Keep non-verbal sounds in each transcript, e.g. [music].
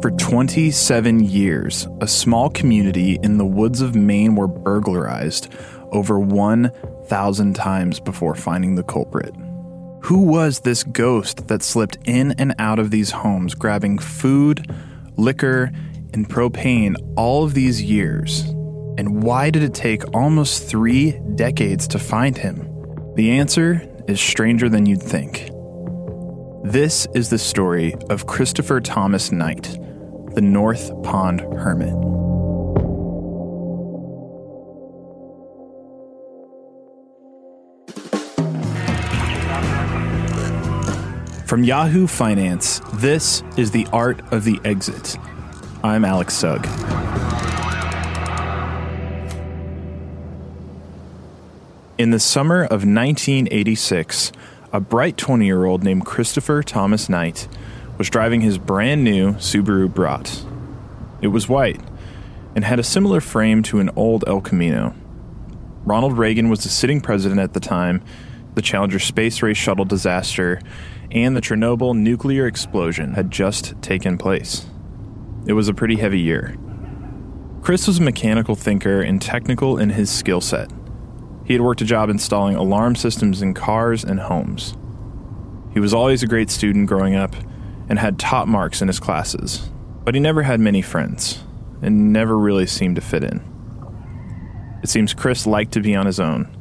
For 27 years, a small community in the woods of Maine were burglarized over 1,000 times before finding the culprit. Who was this ghost that slipped in and out of these homes, grabbing food, liquor, and propane all of these years? And why did it take almost three decades to find him? The answer is stranger than you'd think. This is the story of Christopher Thomas Knight, the North Pond Hermit. From Yahoo Finance, this is The Art of the Exit. I'm Alex Sugg. In the summer of 1986, a bright 20 year old named Christopher Thomas Knight was driving his brand new Subaru Brat. It was white and had a similar frame to an old El Camino. Ronald Reagan was the sitting president at the time, the Challenger space race shuttle disaster, and the Chernobyl nuclear explosion had just taken place. It was a pretty heavy year. Chris was a mechanical thinker and technical in his skill set. He had worked a job installing alarm systems in cars and homes. He was always a great student growing up and had top marks in his classes, but he never had many friends and never really seemed to fit in. It seems Chris liked to be on his own,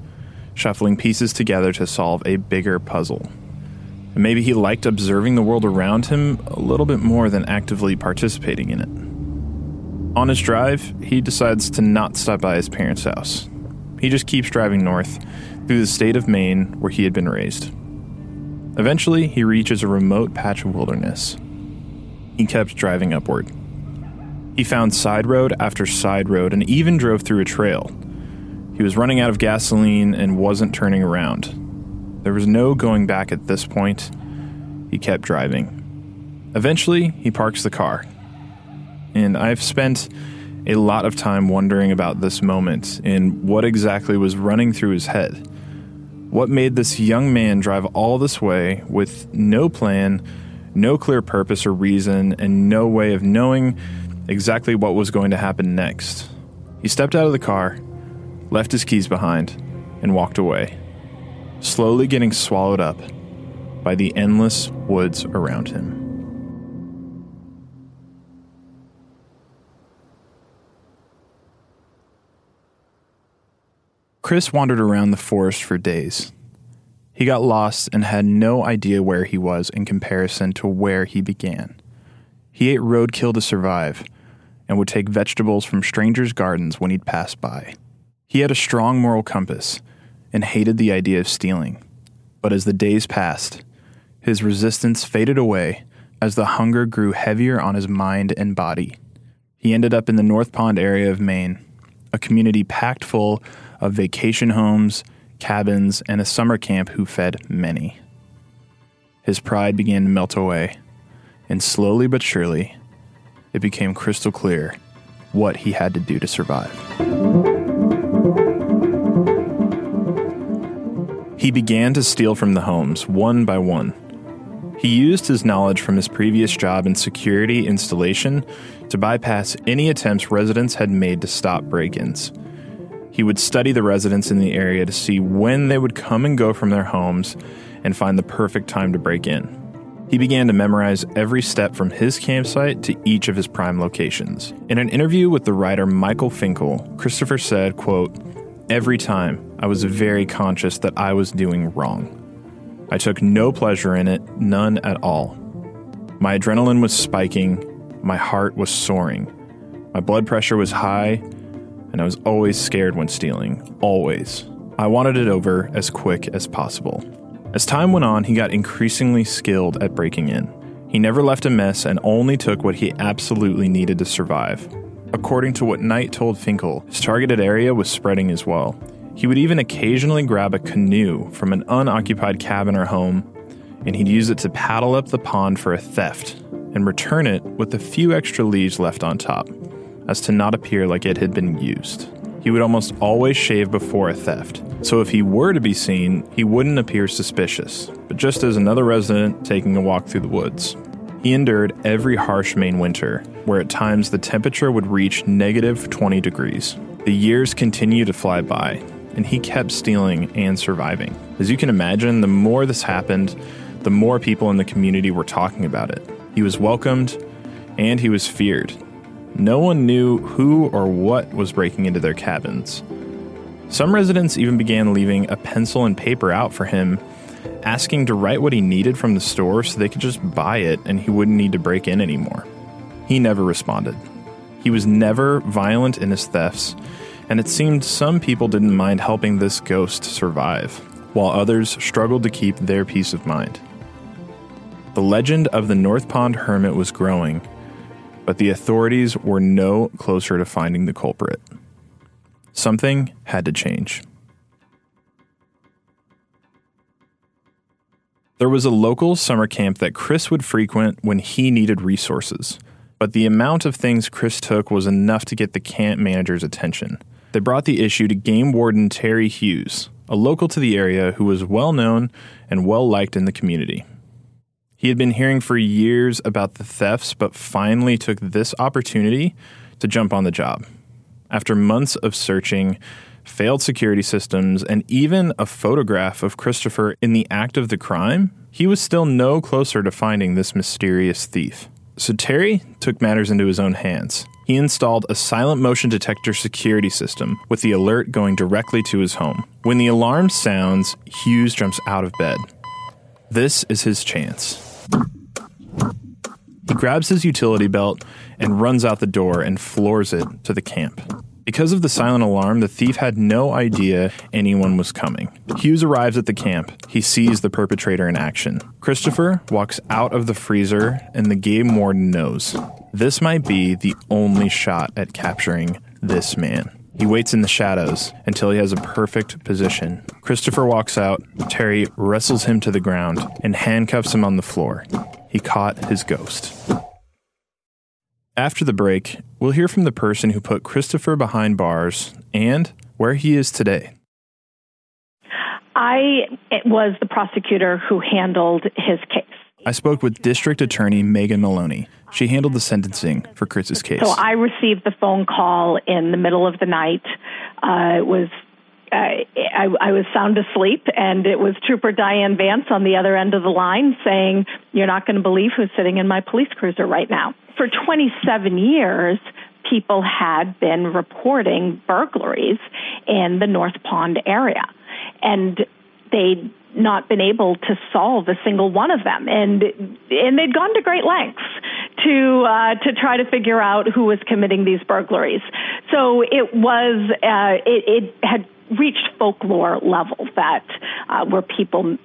shuffling pieces together to solve a bigger puzzle. And maybe he liked observing the world around him a little bit more than actively participating in it. On his drive, he decides to not stop by his parents' house he just keeps driving north through the state of Maine where he had been raised. Eventually, he reaches a remote patch of wilderness. He kept driving upward. He found side road after side road and even drove through a trail. He was running out of gasoline and wasn't turning around. There was no going back at this point. He kept driving. Eventually, he parks the car. And I've spent a lot of time wondering about this moment and what exactly was running through his head. What made this young man drive all this way with no plan, no clear purpose or reason, and no way of knowing exactly what was going to happen next? He stepped out of the car, left his keys behind, and walked away, slowly getting swallowed up by the endless woods around him. Chris wandered around the forest for days. He got lost and had no idea where he was in comparison to where he began. He ate roadkill to survive and would take vegetables from strangers' gardens when he'd pass by. He had a strong moral compass and hated the idea of stealing. But as the days passed, his resistance faded away as the hunger grew heavier on his mind and body. He ended up in the North Pond area of Maine, a community packed full of vacation homes, cabins, and a summer camp who fed many. His pride began to melt away, and slowly but surely, it became crystal clear what he had to do to survive. He began to steal from the homes one by one. He used his knowledge from his previous job in security installation to bypass any attempts residents had made to stop break ins. He would study the residents in the area to see when they would come and go from their homes and find the perfect time to break in. He began to memorize every step from his campsite to each of his prime locations. In an interview with the writer Michael Finkel, Christopher said, quote, Every time I was very conscious that I was doing wrong. I took no pleasure in it, none at all. My adrenaline was spiking, my heart was soaring, my blood pressure was high, and I was always scared when stealing. Always. I wanted it over as quick as possible. As time went on, he got increasingly skilled at breaking in. He never left a mess and only took what he absolutely needed to survive. According to what Knight told Finkel, his targeted area was spreading as well. He would even occasionally grab a canoe from an unoccupied cabin or home, and he'd use it to paddle up the pond for a theft and return it with a few extra leaves left on top as to not appear like it had been used. He would almost always shave before a theft, so if he were to be seen, he wouldn't appear suspicious, but just as another resident taking a walk through the woods. He endured every harsh Maine winter, where at times the temperature would reach negative 20 degrees. The years continued to fly by, and he kept stealing and surviving. As you can imagine, the more this happened, the more people in the community were talking about it. He was welcomed, and he was feared. No one knew who or what was breaking into their cabins. Some residents even began leaving a pencil and paper out for him, asking to write what he needed from the store so they could just buy it and he wouldn't need to break in anymore. He never responded. He was never violent in his thefts, and it seemed some people didn't mind helping this ghost survive, while others struggled to keep their peace of mind. The legend of the North Pond Hermit was growing, but the authorities were no closer to finding the culprit. Something had to change. There was a local summer camp that Chris would frequent when he needed resources, but the amount of things Chris took was enough to get the camp manager's attention. They brought the issue to game warden Terry Hughes, a local to the area who was well known and well liked in the community. He had been hearing for years about the thefts, but finally took this opportunity to jump on the job. After months of searching, failed security systems, and even a photograph of Christopher in the act of the crime, he was still no closer to finding this mysterious thief. So Terry took matters into his own hands. He installed a silent motion detector security system with the alert going directly to his home. When the alarm sounds, Hughes jumps out of bed. This is his chance. He grabs his utility belt and runs out the door and floors it to the camp. Because of the silent alarm, the thief had no idea anyone was coming. Hughes arrives at the camp. He sees the perpetrator in action. Christopher walks out of the freezer, and the game warden knows this might be the only shot at capturing this man. He waits in the shadows until he has a perfect position. Christopher walks out. Terry wrestles him to the ground and handcuffs him on the floor. He caught his ghost. After the break, we'll hear from the person who put Christopher behind bars and where he is today. I was the prosecutor who handled his case. I spoke with District Attorney Maeghan Maloney. She handled the sentencing for Chris's case. So I received the phone call in the middle of the night. Uh, it was I, I was sound asleep, and it was Trooper Diane Vance on the other end of the line saying, "You're not going to believe who's sitting in my police cruiser right now." For 27 years, people had been reporting burglaries in the North Pond area, and they'd not been able to solve a single one of them, and and they'd gone to great lengths to uh, to try to figure out who was committing these burglaries. So it was uh, it, it had reached folklore level that uh, were people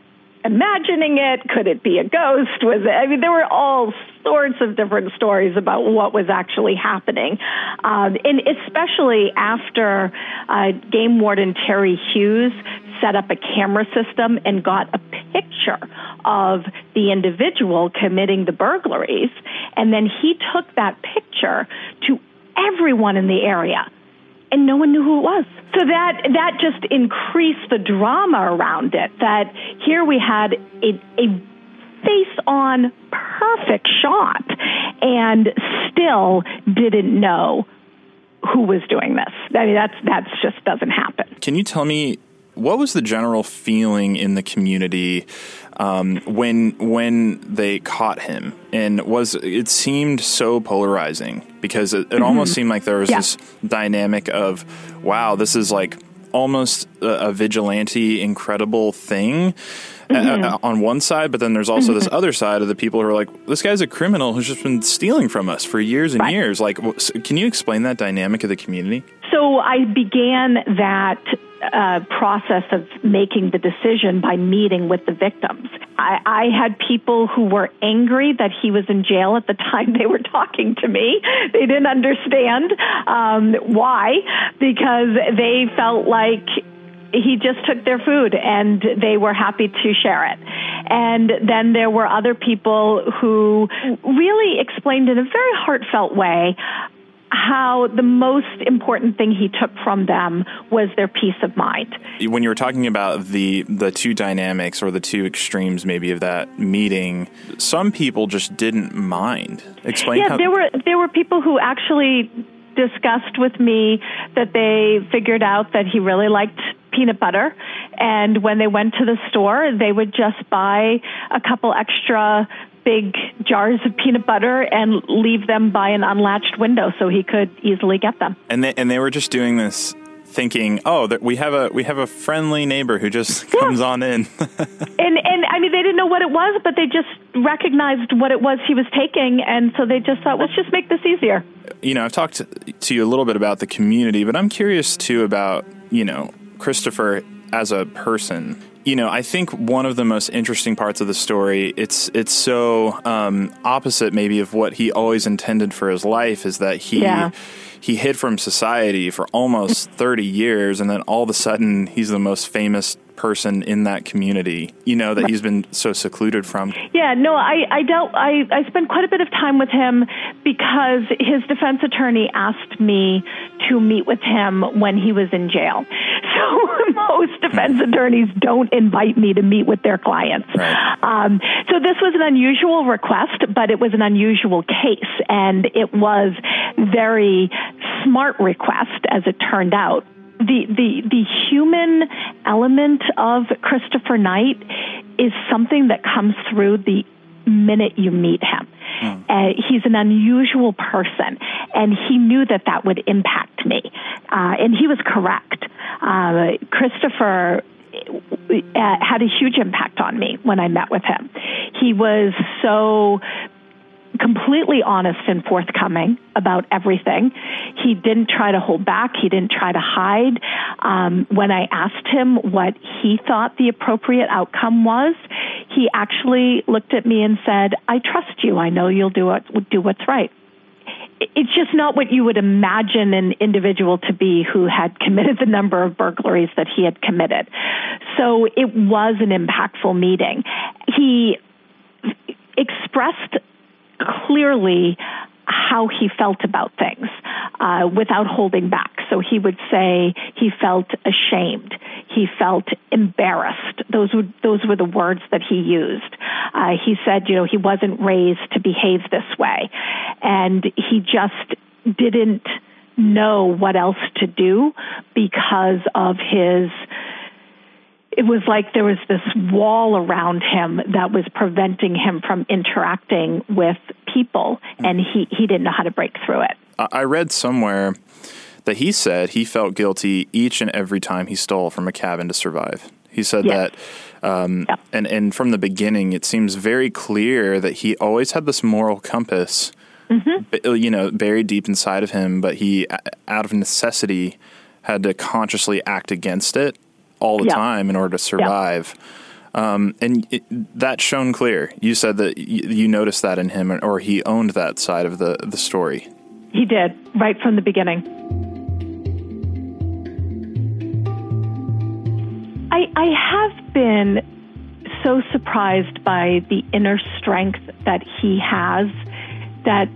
imagining it? Could it be a ghost? Was it? I mean, there were all sorts of different stories about what was actually happening, um, and especially after uh, Game Warden Terry Hughes set up a camera system and got a picture of the individual committing the burglaries, and then he took that picture to everyone in the area and no one knew who it was. So that that just increased the drama around it. That here we had a, a face on perfect shot and still didn't know who was doing this. I mean that's that's just doesn't happen. Can you tell me what was the general feeling in the community um, when when they caught him? And was it seemed so polarizing because it, it mm-hmm. almost seemed like there was yeah. this dynamic of, wow, this is like almost a, a vigilante, incredible thing. Mm-hmm. on one side, but then there's also this mm-hmm. other side of the people who are like, this guy's a criminal who's just been stealing from us for years and right. years. Like, can you explain that dynamic of the community? So I began that uh, process of making the decision by meeting with the victims. I, I had people who were angry that he was in jail at the time they were talking to me. They didn't understand um, why, because they felt like he just took their food and they were happy to share it. And then there were other people who really explained in a very heartfelt way how the most important thing he took from them was their peace of mind. When you were talking about the the two dynamics or the two extremes maybe of that meeting, some people just didn't mind. Explain yeah, how there were there were people who actually discussed with me that they figured out that he really liked peanut butter and when they went to the store they would just buy a couple extra big jars of peanut butter and leave them by an unlatched window so he could easily get them. And they and they were just doing this thinking, "Oh, that we have a we have a friendly neighbor who just [laughs] comes yeah. on in." [laughs] and and I mean they didn't know what it was, but they just recognized what it was he was taking and so they just thought, "Let's just make this easier." You know, I've talked to you a little bit about the community, but I'm curious too about, you know, Christopher as a person you know, I think one of the most interesting parts of the story it's it's so um, opposite maybe of what he always intended for his life is that he yeah. he hid from society for almost thirty years, and then all of a sudden he's the most famous person in that community, you know, that he's been so secluded from. Yeah, no, I, I don't, I, I spent quite a bit of time with him because his defense attorney asked me to meet with him when he was in jail. [laughs] So [laughs] most defense hmm. attorneys don't invite me to meet with their clients. Right. Um, so this was an unusual request, but it was an unusual case, and it was very smart request as it turned out the, the, the human element of Christopher Knight is something that comes through the minute you meet him. Mm. Uh, he's an unusual person, and he knew that that would impact me. Uh, and he was correct. Uh, Christopher uh, had a huge impact on me when I met with him. He was so completely honest and forthcoming about everything. He didn't try to hold back. He didn't try to hide. Um, when I asked him what he thought the appropriate outcome was, he actually looked at me and said, "I trust you. I know you'll do what do what's right." It's just not what you would imagine an individual to be who had committed the number of burglaries that he had committed. So it was an impactful meeting. He expressed clearly how he felt about things uh, without holding back. So he would say he felt ashamed, he felt embarrassed. Those would those were the words that he used. Uh, he said, you know, he wasn't raised to behave this way, and he just didn't know what else to do because of his it was like there was this wall around him that was preventing him from interacting with people, and he, he didn't know how to break through it. I read somewhere that he said he felt guilty each and every time he stole from a cabin to survive. He said yes. that, um, yeah. and, and from the beginning, it seems very clear that he always had this moral compass, mm-hmm. you know, buried deep inside of him, but he, out of necessity, had to consciously act against it all the yeah. time in order to survive. Yeah. Um, and it, that shone clear. You said that y- you noticed that in him, or he owned that side of the, the story. He did, right from the beginning. I, I have been so surprised by the inner strength that he has that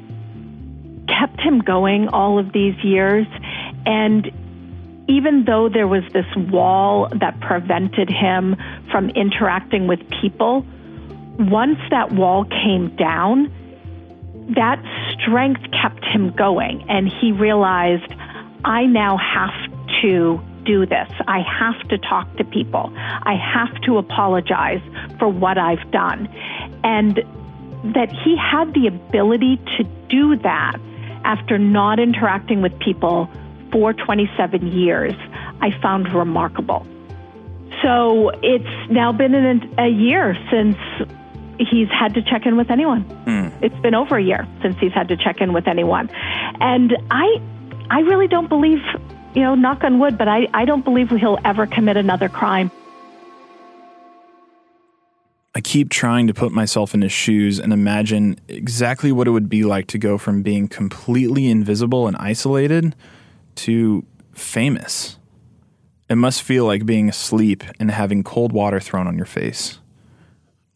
kept him going all of these years. And even though there was this wall that prevented him from interacting with people, once that wall came down, that strength kept him going. And he realized, I now have to do this. I have to talk to people. I have to apologize for what I've done. And that he had the ability to do that after not interacting with people for 27 years, I found remarkable. So it's now been a year since he's had to check in with anyone. Mm. It's been over a year since he's had to check in with anyone. And I I really don't believe, you know, knock on wood, but I, I don't believe he'll ever commit another crime. I keep trying to put myself in his shoes and imagine exactly what it would be like to go from being completely invisible and isolated to famous. It must feel like being asleep and having cold water thrown on your face.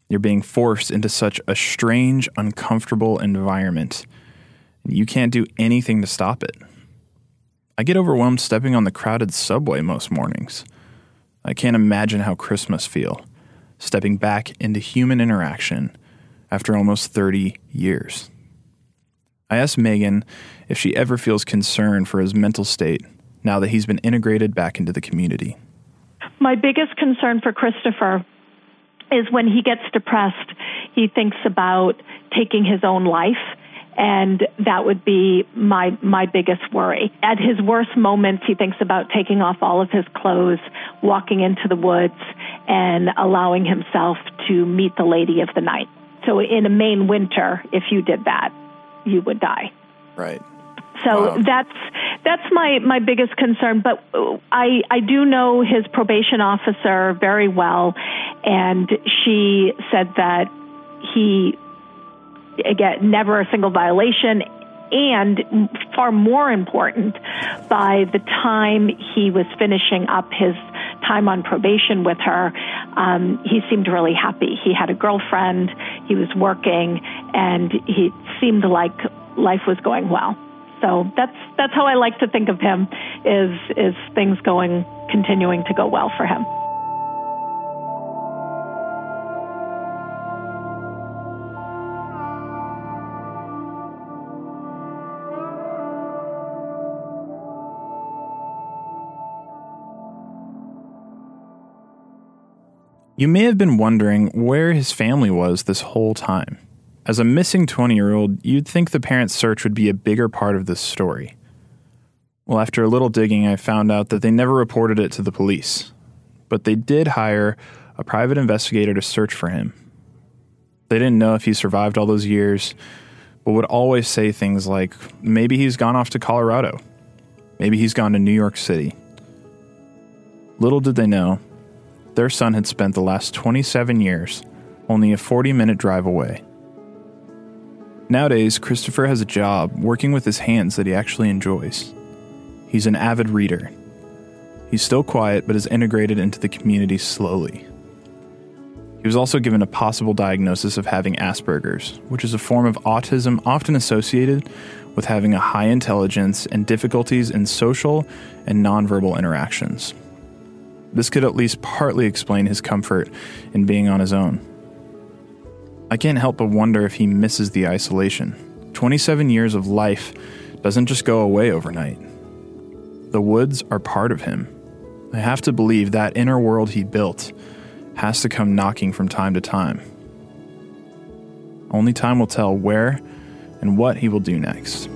You're being forced into such a strange, uncomfortable environment. You can't do anything to stop it. I get overwhelmed stepping on the crowded subway most mornings. I can't imagine how Chris must feel, stepping back into human interaction after almost 30 years. I asked Maeghan if she ever feels concern for his mental state now that he's been integrated back into the community. My biggest concern for Christopher is when he gets depressed, he thinks about taking his own life and that would be my my biggest worry. At his worst moments, he thinks about taking off all of his clothes, walking into the woods, and allowing himself to meet the lady of the night. So, in a Maine winter, if you did that, you would die. Right. So wow. that's that's my my biggest concern. But I I do know his probation officer very well, and she said that he again never a single violation. And far more important, by the time he was finishing up his time on probation with her, um, he seemed really happy. He had a girlfriend, he was working, and he seemed like life was going well. So that's that's how I like to think of him is is things going continuing to go well for him. You may have been wondering where his family was this whole time. As a missing 20 year old, you'd think the parents' search would be a bigger part of this story. Well, after a little digging, I found out that they never reported it to the police, but they did hire a private investigator to search for him. They didn't know if he survived all those years, but would always say things like maybe he's gone off to Colorado, maybe he's gone to New York City. Little did they know, their son had spent the last 27 years only a 40 minute drive away. Nowadays, Christopher has a job working with his hands that he actually enjoys. He's an avid reader. He's still quiet, but is integrated into the community slowly. He was also given a possible diagnosis of having Asperger's, which is a form of autism often associated with having a high intelligence and difficulties in social and nonverbal interactions. This could at least partly explain his comfort in being on his own. I can't help but wonder if he misses the isolation. 27 years of life doesn't just go away overnight. The woods are part of him. I have to believe that inner world he built has to come knocking from time to time. Only time will tell where and what he will do next.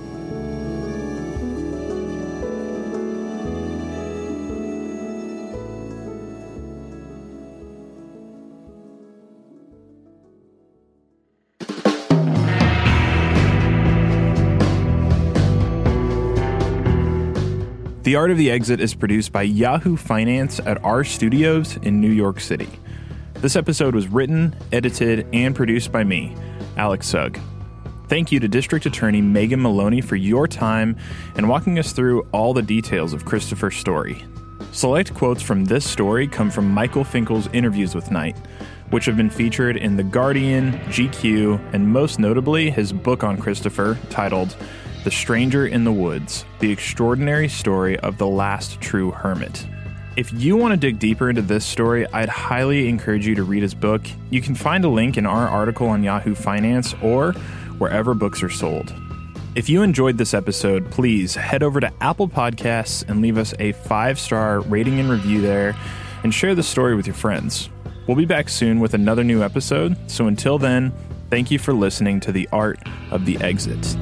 The Art of the Exit is produced by Yahoo Finance at our studios in New York City. This episode was written, edited, and produced by me, Alex Sugg. Thank you to District Attorney Maeghan Maloney for your time and walking us through all the details of Christopher's story. Select quotes from this story come from Michael Finkel's interviews with Knight, which have been featured in The Guardian, GQ, and most notably his book on Christopher titled the Stranger in the Woods The Extraordinary Story of the Last True Hermit. If you want to dig deeper into this story, I'd highly encourage you to read his book. You can find a link in our article on Yahoo Finance or wherever books are sold. If you enjoyed this episode, please head over to Apple Podcasts and leave us a five star rating and review there and share the story with your friends. We'll be back soon with another new episode, so until then, thank you for listening to The Art of the Exit.